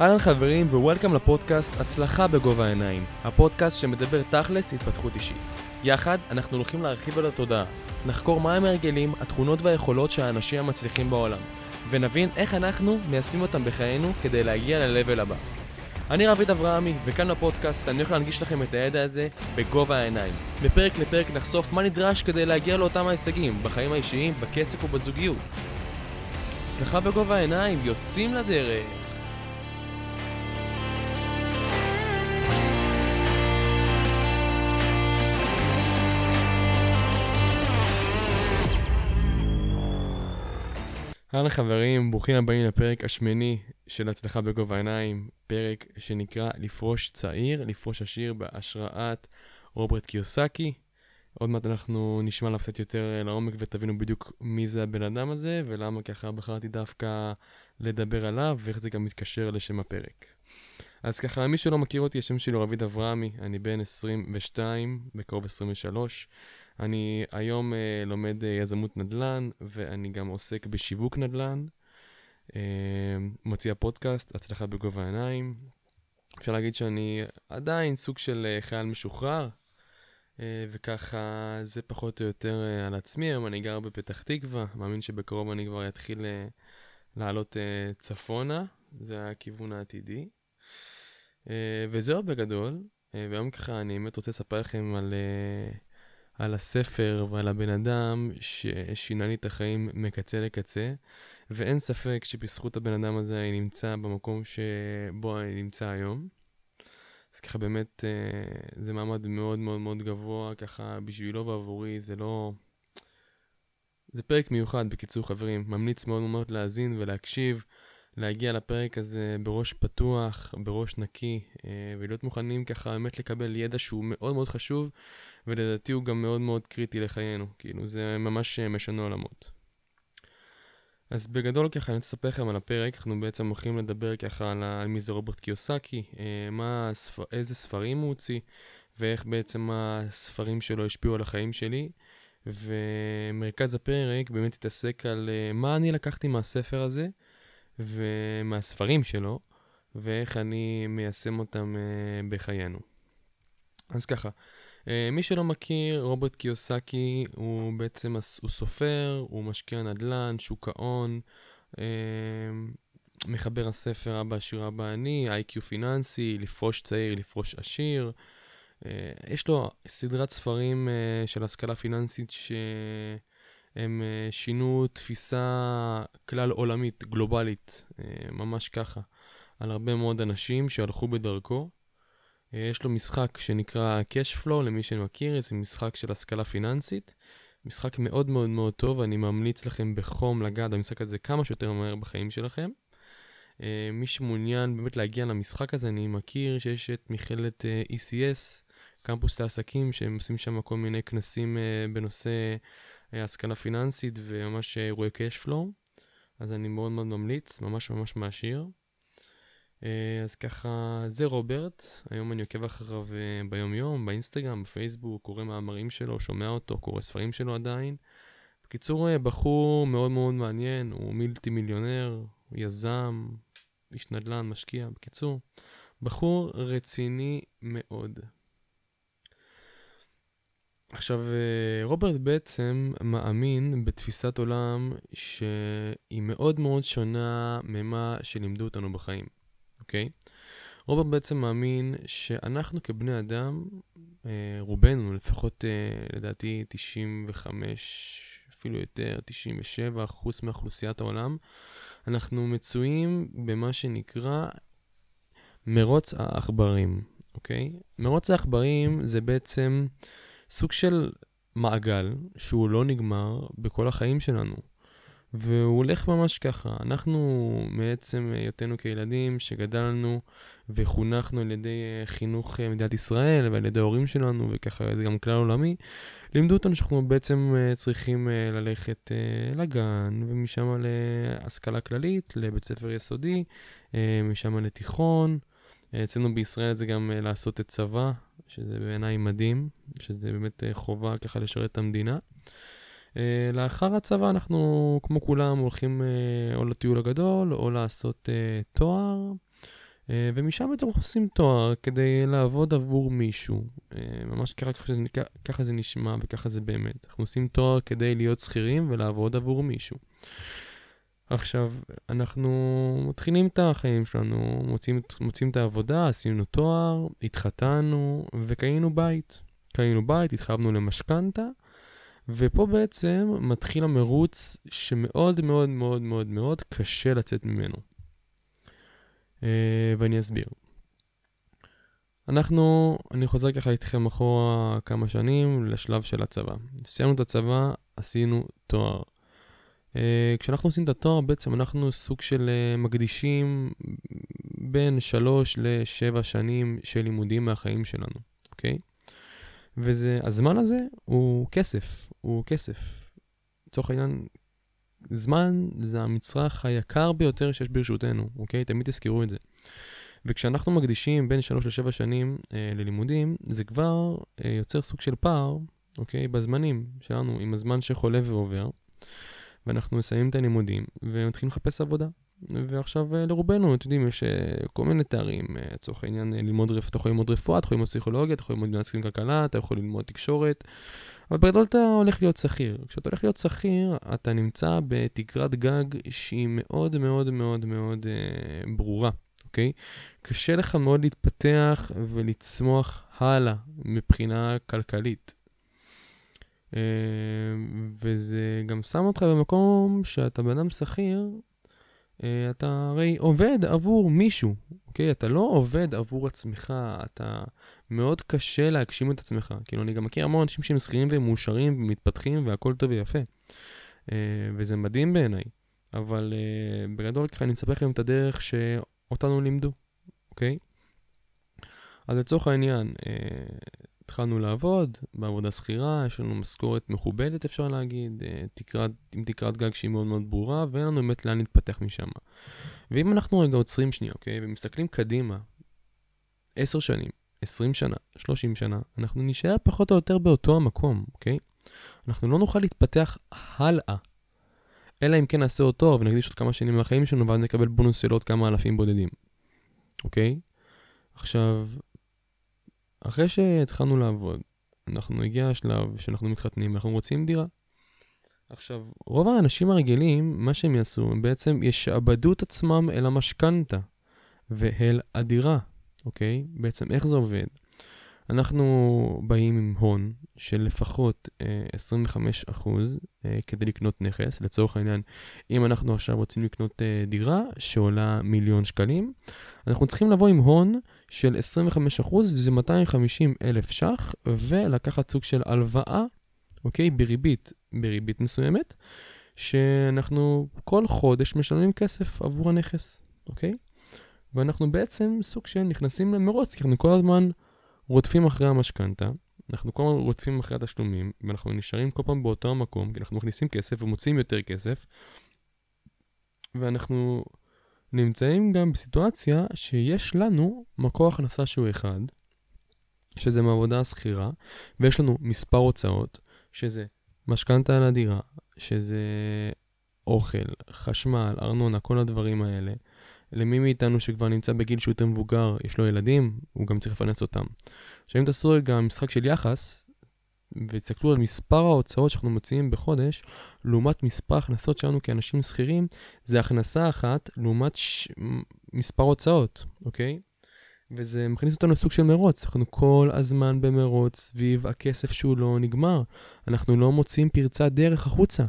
אהלן חברים ווולקאם לפודקאסט הצלחה בגובה העיניים, הפודקאסט שמדבר תכלס התפתחות אישית. יחד אנחנו הולכים להרחיב על התודעה, נחקור מהם ההרגלים, התכונות והיכולות של האנשים המצליחים בעולם, ונבין איך אנחנו מיישמים אותם בחיינו כדי להגיע ל-level הבא. אני רביד אברהמי, וכאן בפודקאסט אני הולך להנגיש לכם את הידע הזה בגובה העיניים. מפרק לפרק נחשוף מה נדרש כדי להגיע לאותם ההישגים, בחיים האישיים, בכסף ובזוגיות. הצלחה בגובה העיניים, יוצאים לדרך. אהלן חברים, ברוכים הבאים לפרק השמיני של הצלחה בגובה העיניים, פרק שנקרא לפרוש צעיר, לפרוש עשיר בהשראת רוברט קיוסקי. עוד מעט אנחנו נשמע עליו קצת יותר לעומק ותבינו בדיוק מי זה הבן אדם הזה ולמה ככה בחרתי דווקא לדבר עליו ואיך זה גם מתקשר לשם הפרק. אז ככה, מי שלא מכיר אותי, השם שלי הוא רביד אברהמי, אני בן 22, בקרוב 23. אני היום uh, לומד uh, יזמות נדל"ן, ואני גם עוסק בשיווק נדל"ן. Uh, מוציא הפודקאסט, הצלחה בגובה העיניים. אפשר להגיד שאני עדיין סוג של uh, חייל משוחרר, uh, וככה זה פחות או יותר uh, על עצמי. היום אני גר בפתח תקווה, מאמין שבקרוב אני כבר אתחיל uh, לעלות uh, צפונה, זה הכיוון העתידי. Uh, וזהו בגדול, uh, והיום ככה אני באמת רוצה לספר לכם על... Uh, על הספר ועל הבן אדם ששינה לי את החיים מקצה לקצה, ואין ספק שבזכות הבן אדם הזה אני נמצא במקום שבו אני נמצא היום. אז ככה באמת אה, זה מעמד מאוד מאוד מאוד גבוה, ככה בשבילו ועבורי זה לא... זה פרק מיוחד, בקיצור חברים, ממליץ מאוד מאוד להאזין ולהקשיב, להגיע לפרק הזה בראש פתוח, בראש נקי, אה, ולהיות מוכנים ככה באמת לקבל ידע שהוא מאוד מאוד חשוב. ולדעתי הוא גם מאוד מאוד קריטי לחיינו, כאילו זה ממש משנה עולמות. אז בגדול ככה אני רוצה לספר לכם על הפרק, אנחנו בעצם הולכים לדבר ככה על, מי זה רוברט קיוסקי, אה, מה הספר, איזה ספרים הוא הוציא, ואיך בעצם הספרים שלו השפיעו על החיים שלי. ומרכז הפרק באמת התעסק על uh, מה אני לקחתי מהספר הזה ומהספרים שלו, ואיך אני מיישם אותם בחיינו. אז ככה, מי שלא מכיר, רוברט קיוסקי הוא בעצם, הוא סופר, הוא משקיע נדל"ן, שוק ההון, uh, מחבר הספר אבא עשיר אבא אני, איי-קיו פיננסי, לפרוש צעיר, לפרוש עשיר. Uh, יש לו סדרת ספרים של השכלה פיננסית שהם שינו תפיסה כלל עולמית, גלובלית, ממש ככה, על הרבה מאוד אנשים שהלכו בדרכו. אה, יש לו משחק שנקרא Cash Flow, למי שמכיר, זה משחק של השכלה פיננסית. משחק מאוד מאוד מאוד טוב, אני ממליץ לכם בחום לגעת במשחק הזה כמה שיותר מהר בחיים שלכם. אה, מי שמעוניין באמת להגיע למשחק הזה, אני מכיר שיש את מכללת אה, ECS, קמפוס לעסקים, שהם עושים שם כל מיני כנסים בנושא השכלה פיננסית וממש אירועי Cash Flow. אז אני מאוד מאוד ממליץ, ממש ממש מעשיר. אה, אז ככה, זה רוברט, היום אני עוקב אחריו אה, ביום יום, באינסטגרם, בפייסבוק, קורא מאמרים שלו, שומע אותו, קורא ספרים שלו עדיין. בקיצור, אה, בחור מאוד מאוד מעניין, הוא מילטי מיליונר, יזם, איש נדל"ן, משקיע, בקיצור, בחור רציני מאוד. עכשיו, רוברט בעצם מאמין בתפיסת עולם שהיא מאוד מאוד שונה ממה שלימדו אותנו בחיים. אוקיי? רוברט בעצם מאמין שאנחנו כבני אדם, אה, רובנו, לפחות אה, לדעתי 95, אפילו יותר, 97 אחוז מאוכלוסיית העולם, אנחנו מצויים במה שנקרא מרוץ העכברים, אוקיי? מרוץ העכברים זה בעצם סוג של מעגל שהוא לא נגמר בכל החיים שלנו. והוא הולך ממש ככה. אנחנו, מעצם היותנו כילדים, שגדלנו וחונכנו על ידי אה, חינוך אה, מדינת ישראל ועל ידי ההורים שלנו, וככה זה גם כלל עולמי, לימדו אותנו שאנחנו בעצם אה, צריכים ללכת לגן, ומשם להשכלה כללית, לבית ספר יסודי, משם לתיכון. אצלנו בישראל זה גם לעשות את צבא, שזה בעיניי מדהים, שזה באמת חובה ככה לשרת את המדינה. Uh, לאחר הצבא אנחנו, כמו כולם, הולכים uh, או לטיול הגדול או לעשות uh, תואר. אה, ומשם בעצם אנחנו עושים תואר כדי לעבוד עבור מישהו. אה, ממש ככה, ככה, ככה זה נשמע וככה זה באמת. אנחנו עושים תואר כדי להיות שכירים ולעבוד עבור מישהו. עכשיו, אנחנו מתחילים את החיים שלנו, מוצאים, מוצאים את העבודה, עשינו תואר, התחתנו וקנינו בית. קנינו בית, התחייבנו למשכנתה, ופה בעצם מתחיל המרוץ שמאוד מאוד מאוד מאוד מאוד קשה לצאת ממנו. אה, ואני אסביר. אנחנו, אני חוזר ככה איתכם אחורה כמה שנים לשלב של הצבא. סיימנו את הצבא, עשינו תואר. Uh, כשאנחנו עושים את התואר, בעצם אנחנו סוג של uh, מקדישים בין 3 ל-7 שנים של לימודים מהחיים שלנו, אוקיי? Okay? והזמן הזה הוא כסף, הוא כסף. לצורך העניין, זמן זה המצרך היקר ביותר שיש ברשותנו, אוקיי? תמיד תזכרו את זה. וכשאנחנו מקדישים בין 3 ל-7 שנים אה, ללימודים, זה כבר אה, יוצר סוג של פער, אוקיי? בזמנים שלנו, עם הזמן שחולה ועובר. ואנחנו מסיימים את הלימודים ומתחילים לחפש עבודה. ועכשיו אה, לרובנו, אתם יודעים, יש אה, כל מיני תארים, אה, לצורך העניין, ללמוד, אתה יכול ללמוד רפואה, אתה יכול ללמוד פסיכולוגיה, אתה יכול ללמוד מנהל כלכלה, אתה יכול ללמוד תקשורת, אבל בגדול אתה הולך להיות שכיר. כשאתה הולך להיות שכיר, אתה נמצא בתקרת גג שהיא מאוד מאוד מאוד מאוד אה, ברורה, אוקיי? קשה לך מאוד להתפתח ולצמוח הלאה מבחינה כלכלית. אה, וזה גם שם אותך במקום שאתה בן אדם שכיר, אתה הרי עובד עבור מישהו, אוקיי? אתה לא עובד עבור עצמך, אתה... מאוד קשה להגשים את עצמך. כאילו, אני גם מכיר המון אנשים שהם שכירים והם מאושרים ומתפתחים והכל טוב ויפה. Uh, וזה מדהים בעיניי. אבל uh, בגדול ככה אני אספר לכם את הדרך שאותנו לימדו, אוקיי? אז לצורך העניין, התחלנו לעבוד בעבודה שכירה, יש לנו משכורת מכובדת אפשר להגיד, uh, תקרת, עם תקרת גג שהיא מאוד מאוד ברורה, ואין לנו באמת לאן להתפתח משם. ואם אנחנו רגע עוצרים שנייה, אוקיי? ומסתכלים קדימה, עשר שנים, 20 שנה, 30 שנה, אנחנו נישאר פחות או יותר באותו המקום, אוקיי? אנחנו לא נוכל להתפתח הלאה. אלא אם כן נעשה אותו ונקדיש עוד כמה שנים מהחיים שלנו ואז נקבל בונוס של עוד כמה אלפים בודדים, אוקיי? עכשיו, אחרי שהתחלנו לעבוד, אנחנו הגיע השלב שאנחנו מתחתנים ואנחנו רוצים דירה. עכשיו, רוב האנשים הרגילים, מה שהם יעשו, הם בעצם ישעבדו את עצמם אל המשכנתה ואל הדירה. אוקיי? בעצם איך זה עובד? אנחנו באים עם הון של לפחות אה, 25% אה, כדי לקנות נכס. לצורך העניין, אם אנחנו עכשיו רוצים לקנות אה, דירה שעולה מיליון שקלים, אנחנו צריכים לבוא עם הון של 25%, שזה 250 אלף ש"ח, ולקחת סוג של הלוואה, אוקיי? בריבית, בריבית מסוימת, שאנחנו כל חודש משלמים כסף עבור הנכס, אוקיי? ואנחנו בעצם סוג של נכנסים למרוץ, כי אנחנו כל הזמן רודפים אחרי המשכנתה, אנחנו כל הזמן רודפים אחרי התשלומים, ואנחנו נשארים כל פעם באותו המקום, כי אנחנו מכניסים כסף ומוצאים יותר כסף, ואנחנו נמצאים גם בסיטואציה שיש לנו מקור הכנסה שהוא אחד, שזה מעבודה שכירה, ויש לנו מספר הוצאות, שזה משכנתה על הדירה, שזה אוכל, חשמל, ארנונה, כל הדברים האלה. למי מאיתנו שכבר נמצא בגיל שהוא יותר מבוגר, יש לו ילדים, הוא גם צריך לפרנס אותם. עכשיו אם תעשו רגע משחק של יחס, ותסתכלו על מספר ההוצאות שאנחנו מוציאים בחודש, לעומת מספר ההכנסות שלנו כאנשים שכירים, זה הכנסה אחת לעומת ש... מספר הוצאות, אוקיי? וזה מכניס אותנו לסוג של מרוץ. אנחנו כל הזמן במרוץ סביב הכסף שהוא לא נגמר. אנחנו לא מוצאים פרצת דרך החוצה,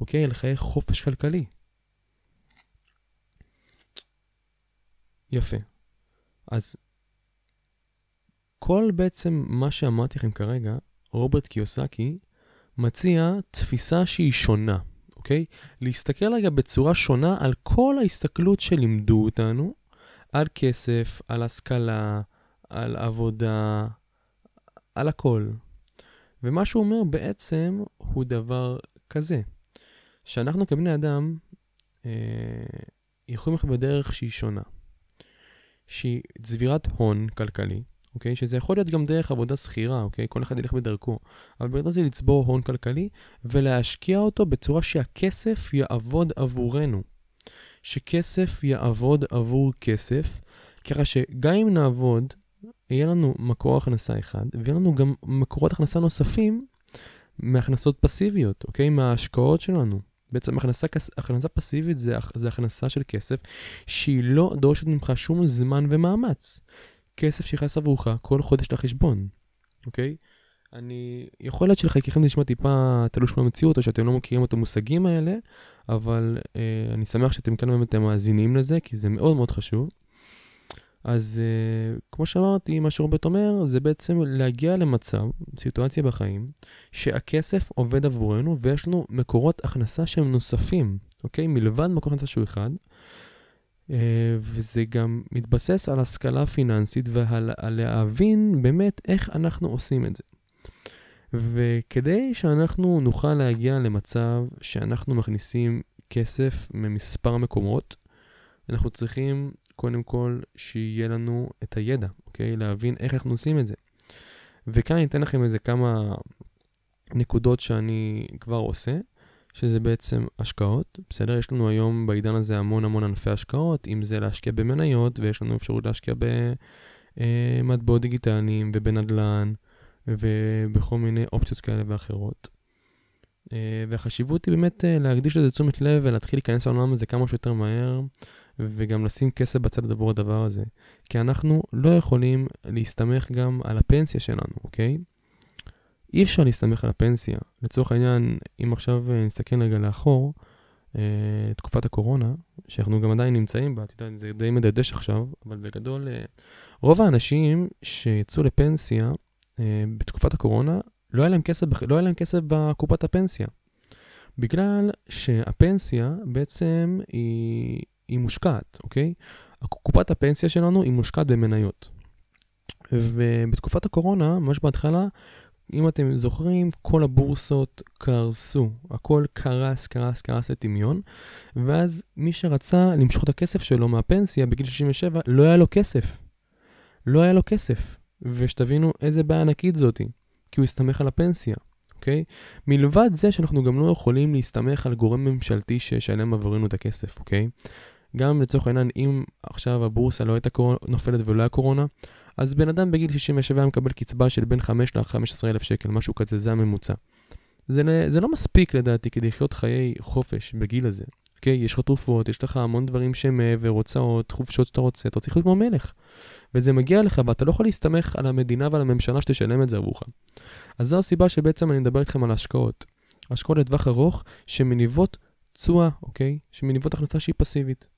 אוקיי? לחיי חופש כלכלי. יפה. אז כל בעצם מה שאמרתי לכם כרגע, רוברט קיוסקי מציע תפיסה שהיא שונה, אוקיי? להסתכל רגע בצורה שונה על כל ההסתכלות שלימדו אותנו, על כסף, על השכלה, על עבודה, על הכל. ומה שהוא אומר בעצם הוא דבר כזה, שאנחנו כבני אדם אה, יכולים ללכת בדרך שהיא שונה. שהיא צבירת הון כלכלי, אוקיי? שזה יכול להיות גם דרך עבודה שכירה, אוקיי? כל אחד ילך בדרכו. אבל בגדול זה לצבור הון כלכלי ולהשקיע אותו בצורה שהכסף יעבוד עבורנו. שכסף יעבוד עבור כסף, ככה שגם אם נעבוד, יהיה לנו מקור הכנסה אחד, ויהיה לנו גם מקורות הכנסה נוספים מהכנסות פסיביות, אוקיי? מההשקעות שלנו. בעצם הכנסה, הכנסה פסיבית זה, זה הכנסה של כסף שהיא לא דורשת ממך שום זמן ומאמץ. כסף שיכנס עבורך כל חודש לחשבון, אוקיי? אני, יכול להיות שלחלקכם זה נשמע טיפה תלוש מהמציאות, או שאתם לא מכירים את המושגים האלה, אבל אה, אני שמח שאתם כאן באמת מאזינים לזה, כי זה מאוד מאוד חשוב. אז uh, כמו שאמרתי, מה שרוברט אומר, זה בעצם להגיע למצב, סיטואציה בחיים, שהכסף עובד עבורנו ויש לנו מקורות הכנסה שהם נוספים, אוקיי? מלבד מקור הכנסה שהוא אחד. Uh, וזה גם מתבסס על השכלה פיננסית ועל להבין באמת איך אנחנו עושים את זה. וכדי שאנחנו נוכל להגיע למצב שאנחנו מכניסים כסף ממספר מקומות, אנחנו צריכים קודם כל שיהיה לנו את הידע, אוקיי? להבין איך אנחנו עושים את זה. וכאן אני אתן לכם איזה כמה נקודות שאני כבר עושה, שזה בעצם השקעות, בסדר? יש לנו היום בעידן הזה המון המון ענפי השקעות, אם זה להשקיע במניות, ויש לנו אפשרות להשקיע במטבעות דיגיטליים ובנדל"ן, ובכל מיני אופציות כאלה ואחרות. אה, והחשיבות היא באמת אה, להקדיש לזה תשומת לב ולהתחיל להיכנס לעולם הזה כמה שיותר מהר, וגם לשים כסף בצד עבור הדבר הזה. כי אנחנו לא יכולים להסתמך גם על הפנסיה שלנו, אוקיי? אי אפשר להסתמך על הפנסיה. לצורך העניין, אם עכשיו אה, נסתכל רגע לאחור, אה, תקופת הקורונה, שאנחנו גם עדיין נמצאים בה, יודע, זה די מדדש עכשיו, אבל בגדול, אה, רוב האנשים שיצאו לפנסיה בתקופת הקורונה, לא היה להם כסף, לא היה להם כסף בקופת הפנסיה. בגלל שהפנסיה בעצם היא, היא מושקעת, אוקיי? קופת הפנסיה שלנו היא מושקעת במניות. ובתקופת הקורונה, ממש בהתחלה, אם אתם זוכרים, כל הבורסות קרסו. הכל קרס, קרס, קרס לטמיון. ואז מי שרצה למשוך את הכסף שלו מהפנסיה בגיל 67, לא היה לו כסף. לא היה לו כסף. ושתבינו איזה בעיה ענקית זאתי, כי הוא הסתמך על הפנסיה. אוקיי? מלבד זה שאנחנו גם לא יכולים להסתמך על גורם ממשלתי שישלם עבורנו את הכסף, אוקיי? גם לצורך העניין, אם עכשיו הבורסה לא הייתה נופלת ולא היה קורונה, אז בן אדם בגיל 67 היה מקבל קצבה של בין 5 ל-15 אלף שקל, משהו כזה, זה הממוצע. זה, זה לא מספיק לדעתי כדי לחיות חיי חופש בגיל הזה. אוקיי? יש לך תרופות, יש לך המון דברים שהם מעבר, הוצאות, חופשות שאתה רוצה, אתה צריך להיות כמו מלך. וזה מגיע לך, ואתה לא יכול להסתמך על המדינה ועל הממשלה שתשלם את זה עבורך. אז זו הסיבה שבעצם אני מדבר איתכם על השקעות. השקעות לטווח ארוך שמניבות תשואה, אוקיי? שמניבות הכנסה שהיא פסיבית.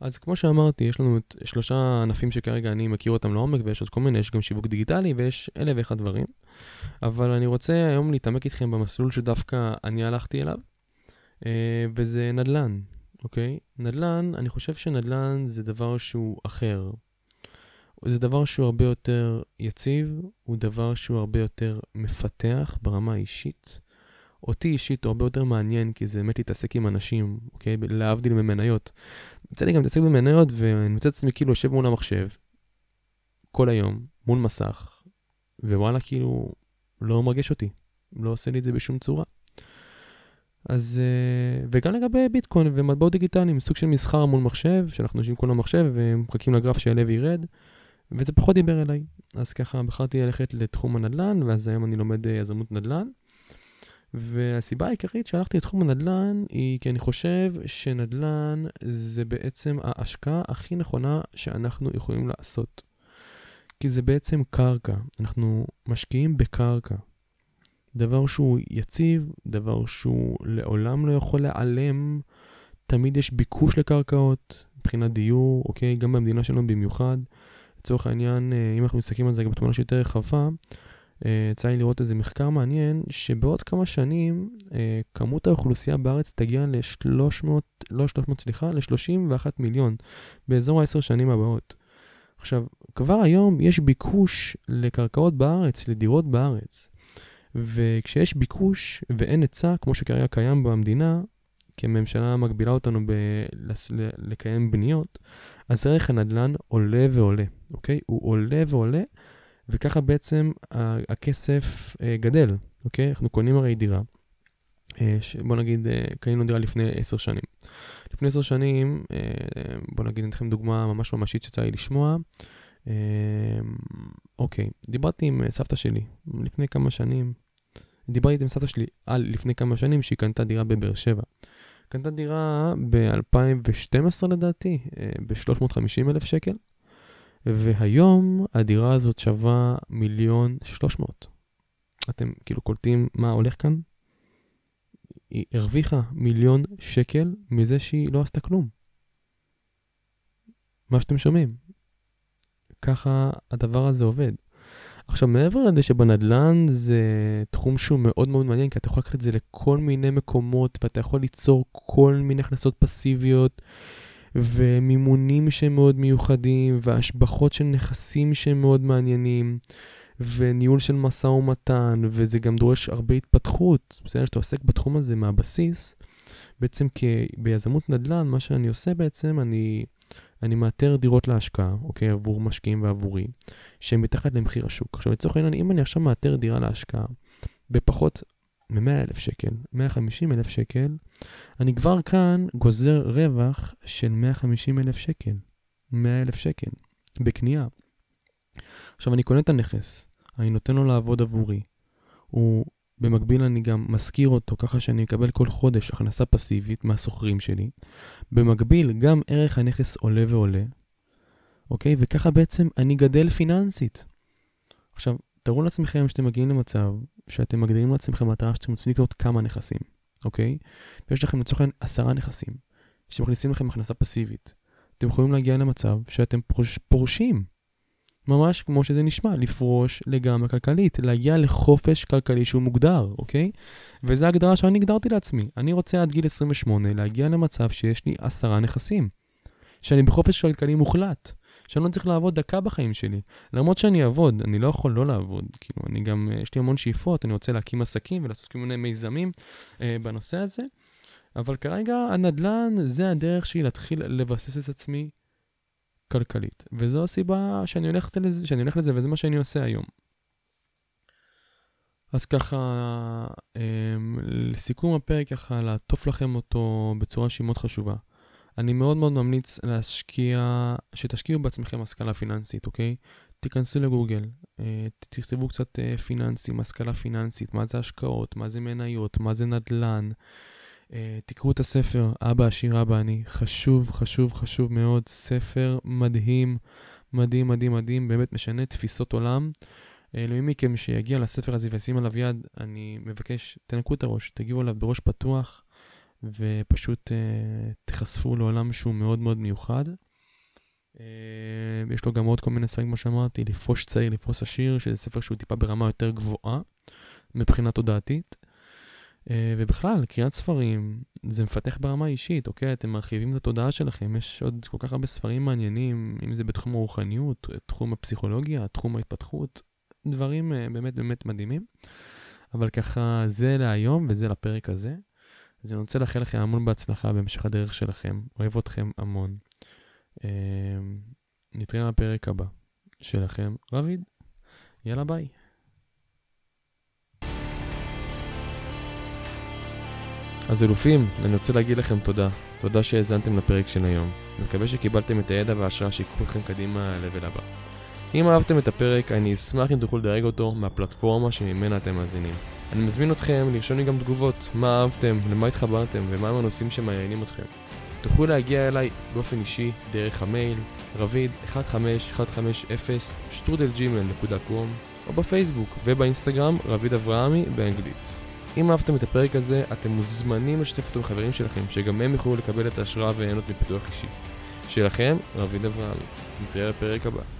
אז כמו שאמרתי, יש לנו את שלושה ענפים שכרגע אני מכיר אותם לעומק, ויש עוד כל מיני, יש גם שיווק דיגיטלי, ויש אלף ואחד דברים. אבל אני רוצה היום להתעמק איתכם במסלול שדווקא אני הלכתי אליו, אה, וזה נדל"ן, אוקיי? נדל"ן, אני חושב שנדל"ן זה דבר שהוא אחר. זה דבר שהוא הרבה יותר יציב, הוא דבר שהוא הרבה יותר מפתח ברמה האישית. אותי אישית הוא הרבה יותר מעניין, כי זה באמת להתעסק עם אנשים, אוקיי? להבדיל ממניות. יוצא לי גם להתעסק במניות, ואני מוצא את עצמי כאילו יושב מול המחשב, כל היום, מול מסך, ווואלה, כאילו, לא מרגש אותי. לא עושה לי את זה בשום צורה. אז, אה, וגם לגבי ביטקוין ומטבעות דיגיטליים, סוג של מסחר מול מחשב, שאנחנו יושבים כל המחשב ומחכים לגרף שיעלה וירד, וזה פחות דיבר אליי. אז ככה בחרתי ללכת לתחום הנדל"ן, ואז היום אני לומד אה, יזמות נדל"ן. והסיבה העיקרית שהלכתי לתחום הנדל"ן היא כי אני חושב שנדל"ן זה בעצם ההשקעה הכי נכונה שאנחנו יכולים לעשות. כי זה בעצם קרקע, אנחנו משקיעים בקרקע. דבר שהוא יציב, דבר שהוא לעולם לא יכול להיעלם. תמיד יש ביקוש לקרקעות מבחינת דיור, אוקיי? גם במדינה שלנו במיוחד. לצורך העניין, אה, אם אנחנו מסתכלים על זה גם בתמונה שיותר רחבה, יצא לי לראות איזה מחקר מעניין, שבעוד כמה שנים אה, כמות האוכלוסייה בארץ תגיע ל-300, לא 300, סליחה, ל-31 מיליון, באזור ה-10 שנים הבאות. עכשיו, כבר היום יש ביקוש לקרקעות בארץ, לדירות בארץ. וכשיש ביקוש ואין היצע, כמו שכרגע קיים במדינה, כי הממשלה מגבילה אותנו ב- לקיים בניות, אז ערך הנדל"ן עולה ועולה, אוקיי? הוא עולה ועולה, וככה בעצם הכסף אה, גדל, אוקיי? אנחנו קונים הרי דירה, אה, בוא נגיד, אה, קנינו דירה לפני עשר שנים. לפני עשר שנים, בוא נגיד, אני אתן דוגמה ממש ממשית שיצא לי לשמוע. אוקיי, דיברתי עם סבתא שלי לפני כמה שנים. דיברתי עם סבתא שלי על לפני כמה שנים שהיא קנתה דירה בבאר שבע. קנתה דירה ב-2012 לדעתי, ב-350 אלף שקל. והיום הדירה הזאת שווה מיליון שלוש מאות. אתם כאילו קולטים מה הולך כאן? היא הרוויחה מיליון שקל מזה שהיא לא עשתה כלום. מה שאתם שומעים. ככה הדבר הזה עובד. עכשיו, מעבר לזה שבנדל"ן זה תחום שהוא מאוד מאוד מעניין, כי אתה יכול לקחת את זה לכל מיני מקומות, ואתה יכול ליצור כל מיני הכנסות פסיביות, ומימונים שהם מאוד מיוחדים, והשבחות של נכסים שהם מאוד מעניינים, וניהול של משא ומתן, וזה גם דורש הרבה התפתחות. בסדר, שאתה עוסק בתחום הזה מהבסיס, בעצם ביזמות נדל"ן, מה שאני עושה בעצם, אני, אני מאתר דירות להשקעה, אוקיי, עבור משקיעים ועבורי, שהן מתחת למחיר השוק. עכשיו, לצורך העניין, אם אני עכשיו מאתר דירה להשקעה בפחות מ-100,000 שקל, 150,000 שקל, אני כבר כאן גוזר רווח של 150,000 שקל, 100,000 שקל, בקנייה. עכשיו, אני קונה את הנכס, אני נותן לו לעבוד עבורי. הוא, במקביל אני גם משכיר אותו ככה שאני מקבל כל חודש הכנסה פסיבית מהסוחרים שלי. במקביל, גם ערך הנכס עולה ועולה, אוקיי? וככה בעצם אני גדל פיננסית. עכשיו, תארו לעצמכם שאתם מגיעים למצב שאתם מגדירים לעצמכם מטרה שאתם רוצים לקנות כמה נכסים, אוקיי? ויש לכם לצורך העניין עשרה נכסים, שמכניסים לכם הכנסה פסיבית. אתם יכולים להגיע למצב שאתם פורש, פורשים. ממש כמו שזה נשמע, לפרוש לגמרי כלכלית, להגיע לחופש כלכלי שהוא מוגדר, אוקיי? וזו ההגדרה שאני הגדרתי לעצמי. אני רוצה עד גיל 28 להגיע למצב שיש לי עשרה נכסים. שאני בחופש כלכלי מוחלט. שאני לא צריך לעבוד דקה בחיים שלי. למרות שאני אעבוד, אני לא יכול לא לעבוד. כאילו, אני גם, יש לי המון שאיפות, אני רוצה להקים עסקים ולעשות כל מיני מיזמים אה, בנושא הזה. אבל כרגע הנדל"ן זה הדרך שלי להתחיל לבסס את עצמי כלכלית. וזו הסיבה שאני הולך לזה, שאני הולך לזה וזה מה שאני עושה היום. אז ככה, אה, לסיכום הפרק, ככה לעטוף לכם אותו בצורה שהיא מאוד חשובה. אני מאוד מאוד ממליץ להשקיע, שתשקיעו בעצמכם השכלה פיננסית, אוקיי? תיכנסו לגוגל, אה, תכתבו קצת אה, פיננסים, השכלה פיננסית, מה זה השקעות, מה זה מניות, מה זה נדל"ן. אה, תקראו את הספר, אבא עשיר אבא אני. חשוב, חשוב, חשוב מאוד. ספר מדהים, מדהים, מדהים, מדהים, באמת משנה תפיסות עולם. למי מכם שיגיע לספר הזה וישים עליו יד, אני מבקש, תנקו את הראש, תגיעו אליו בראש פתוח. ופשוט uh, תיחשפו לעולם שהוא מאוד מאוד מיוחד. Uh, יש לו גם עוד כל מיני ספרים, כמו שאמרתי, לפרוש צעיר, לפרוש עשיר, שזה ספר שהוא טיפה ברמה יותר גבוהה מבחינה תודעתית. Uh, ובכלל, קריאת ספרים זה מפתח ברמה אישית, אוקיי? אתם מרחיבים את התודעה שלכם, יש עוד כל כך הרבה ספרים מעניינים, אם זה בתחום הרוחניות, תחום הפסיכולוגיה, תחום ההתפתחות, דברים uh, באמת באמת מדהימים. אבל ככה, זה להיום וזה לפרק הזה. אז אני רוצה לאחל לכם המון בהצלחה בהמשך הדרך שלכם. אוהב אתכם המון. אמ, נתראה בפרק הבא שלכם. רביד, יאללה ביי. אז אלופים, אני רוצה להגיד לכם תודה. תודה שהאזנתם לפרק של היום. אני מקווה שקיבלתם את הידע וההשראה שיקחו אתכם קדימה ל-level הבא. אם אהבתם את הפרק, אני אשמח אם תוכלו לדרג אותו מהפלטפורמה שממנה אתם מאזינים. אני מזמין אתכם לרשום לי גם תגובות, מה אהבתם, למה התחברתם ומהם הנושאים שמעניינים אתכם. תוכלו להגיע אליי באופן אישי דרך המייל רביד 15150 שטרודלג'ימל.קום או בפייסבוק ובאינסטגרם רביד אברהמי באנגלית. אם אהבתם את הפרק הזה, אתם מוזמנים לשתף אותו עם חברים שלכם, שגם הם יוכלו לקבל את ההשראה וליהנות מפיתוח אישי. שלכם, רביד אברהמי. נתראה בפרק הבא.